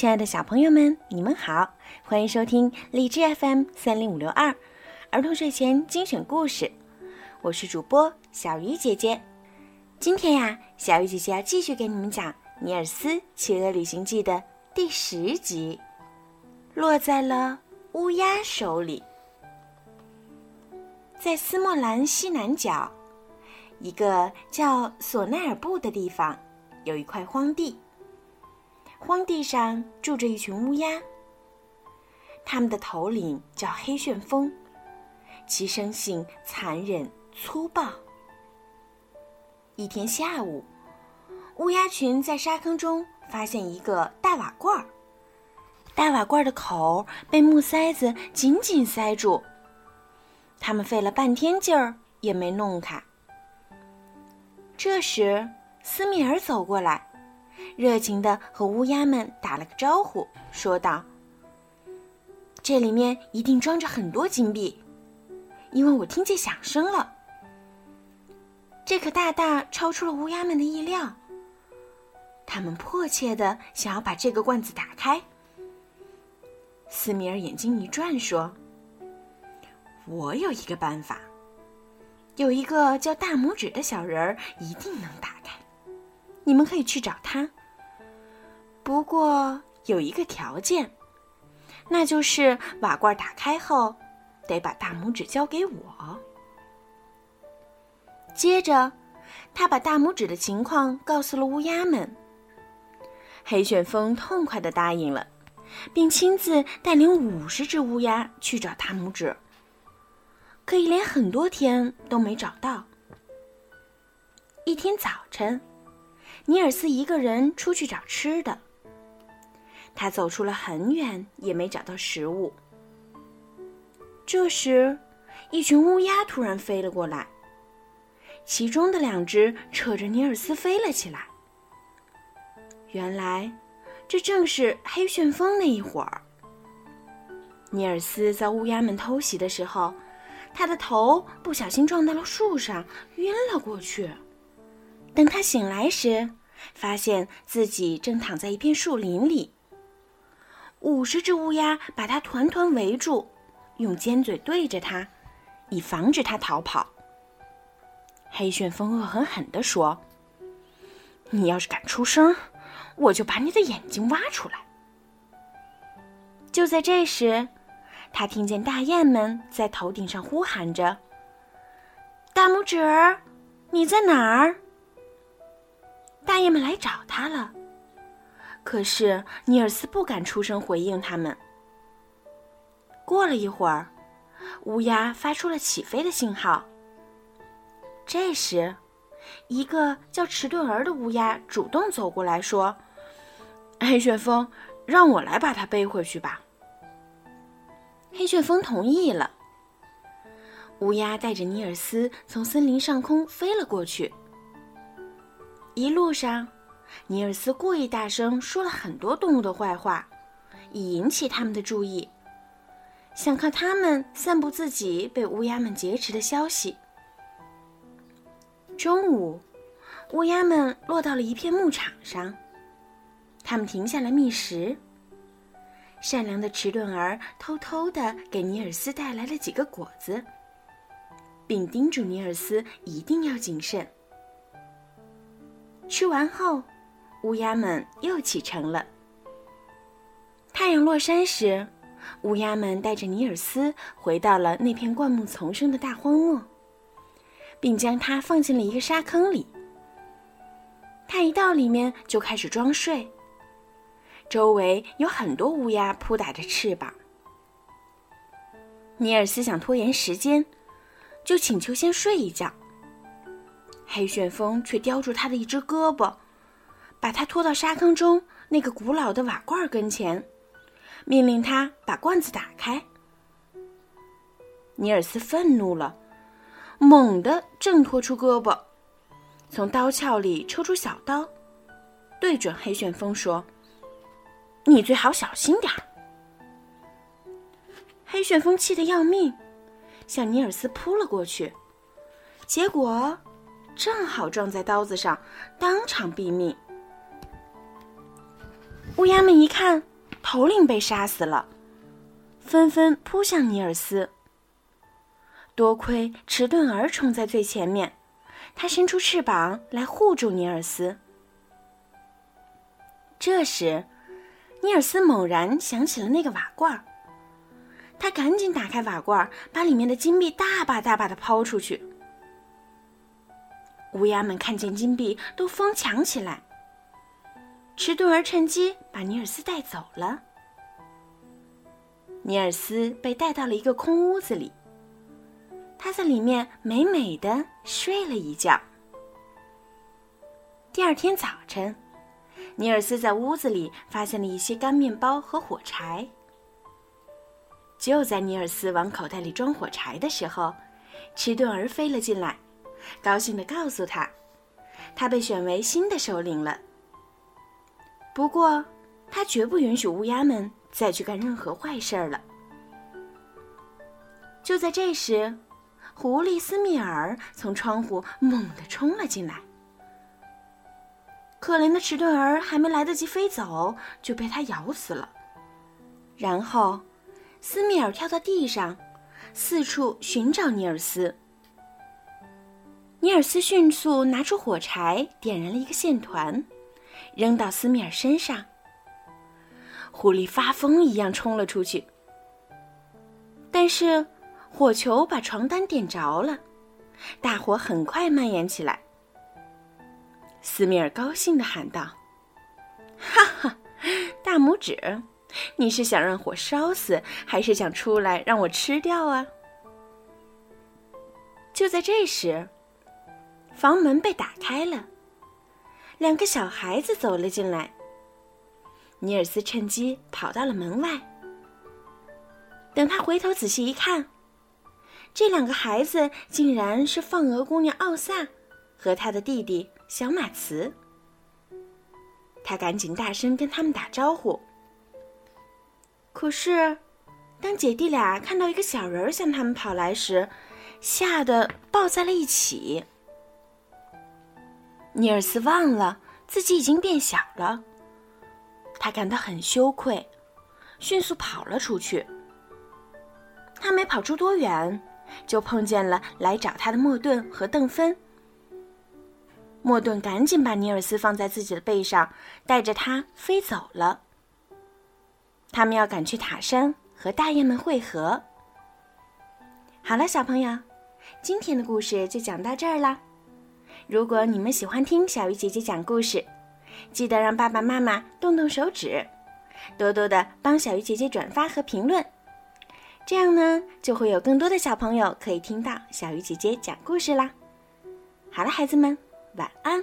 亲爱的小朋友们，你们好，欢迎收听荔枝 FM 三零五六二儿童睡前精选故事，我是主播小鱼姐姐。今天呀，小鱼姐姐要继续给你们讲《尼尔斯企鹅旅行记》的第十集，落在了乌鸦手里。在斯莫兰西南角，一个叫索奈尔布的地方，有一块荒地。荒地上住着一群乌鸦，他们的头领叫黑旋风，其生性残忍粗暴。一天下午，乌鸦群在沙坑中发现一个大瓦罐儿，大瓦罐的口被木塞子紧紧塞住，他们费了半天劲儿也没弄开。这时，斯米尔走过来。热情地和乌鸦们打了个招呼，说道：“这里面一定装着很多金币，因为我听见响声了。”这可大大超出了乌鸦们的意料。他们迫切地想要把这个罐子打开。斯米尔眼睛一转，说：“我有一个办法，有一个叫大拇指的小人儿，一定能打开。你们可以去找他。”不过有一个条件，那就是瓦罐打开后，得把大拇指交给我。接着，他把大拇指的情况告诉了乌鸦们。黑旋风痛快的答应了，并亲自带领五十只乌鸦去找大拇指。可一连很多天都没找到。一天早晨，尼尔斯一个人出去找吃的。他走出了很远，也没找到食物。这时，一群乌鸦突然飞了过来，其中的两只扯着尼尔斯飞了起来。原来，这正是黑旋风那一伙儿。尼尔斯在乌鸦们偷袭的时候，他的头不小心撞到了树上，晕了过去。等他醒来时，发现自己正躺在一片树林里。五十只乌鸦把它团团围住，用尖嘴对着它，以防止它逃跑。黑旋风恶狠狠地说：“你要是敢出声，我就把你的眼睛挖出来。”就在这时，他听见大雁们在头顶上呼喊着：“大拇指，你在哪儿？”大雁们来找他了。可是尼尔斯不敢出声回应他们。过了一会儿，乌鸦发出了起飞的信号。这时，一个叫迟钝儿的乌鸦主动走过来说：“黑旋风，让我来把它背回去吧。”黑旋风同意了。乌鸦带着尼尔斯从森林上空飞了过去。一路上。尼尔斯故意大声说了很多动物的坏话，以引起他们的注意，想靠他们散布自己被乌鸦们劫持的消息。中午，乌鸦们落到了一片牧场上，他们停下来觅食。善良的迟钝儿偷偷地给尼尔斯带来了几个果子，并叮嘱尼尔斯一定要谨慎。吃完后。乌鸦们又启程了。太阳落山时，乌鸦们带着尼尔斯回到了那片灌木丛生的大荒漠，并将它放进了一个沙坑里。他一到里面就开始装睡。周围有很多乌鸦扑打着翅膀。尼尔斯想拖延时间，就请求先睡一觉。黑旋风却叼住他的一只胳膊。把他拖到沙坑中那个古老的瓦罐跟前，命令他把罐子打开。尼尔斯愤怒了，猛地挣脱出胳膊，从刀鞘里抽出小刀，对准黑旋风说：“你最好小心点儿。”黑旋风气得要命，向尼尔斯扑了过去，结果正好撞在刀子上，当场毙命。乌鸦们一看，头领被杀死了，纷纷扑向尼尔斯。多亏迟钝儿冲在最前面，他伸出翅膀来护住尼尔斯。这时，尼尔斯猛然想起了那个瓦罐儿，他赶紧打开瓦罐儿，把里面的金币大把大把的抛出去。乌鸦们看见金币，都疯抢起来。迟钝儿趁机把尼尔斯带走了。尼尔斯被带到了一个空屋子里，他在里面美美的睡了一觉。第二天早晨，尼尔斯在屋子里发现了一些干面包和火柴。就在尼尔斯往口袋里装火柴的时候，迟钝儿飞了进来。高兴地告诉他，他被选为新的首领了。不过，他绝不允许乌鸦们再去干任何坏事儿了。就在这时，狐狸斯密尔从窗户猛地冲了进来。可怜的迟钝儿还没来得及飞走，就被他咬死了。然后，斯密尔跳到地上，四处寻找尼尔斯。尼尔斯迅速拿出火柴，点燃了一个线团，扔到斯密尔身上。狐狸发疯一样冲了出去，但是火球把床单点着了，大火很快蔓延起来。斯密尔高兴地喊道：“哈哈，大拇指，你是想让火烧死，还是想出来让我吃掉啊？”就在这时。房门被打开了，两个小孩子走了进来。尼尔斯趁机跑到了门外。等他回头仔细一看，这两个孩子竟然是放鹅姑娘奥萨和他的弟弟小马茨。他赶紧大声跟他们打招呼。可是，当姐弟俩看到一个小人向他们跑来时，吓得抱在了一起。尼尔斯忘了自己已经变小了，他感到很羞愧，迅速跑了出去。他没跑出多远，就碰见了来找他的莫顿和邓芬。莫顿赶紧把尼尔斯放在自己的背上，带着他飞走了。他们要赶去塔山和大雁们会合。好了，小朋友，今天的故事就讲到这儿了。如果你们喜欢听小鱼姐姐讲故事，记得让爸爸妈妈动动手指，多多的帮小鱼姐姐转发和评论，这样呢，就会有更多的小朋友可以听到小鱼姐姐讲故事啦。好了，孩子们，晚安。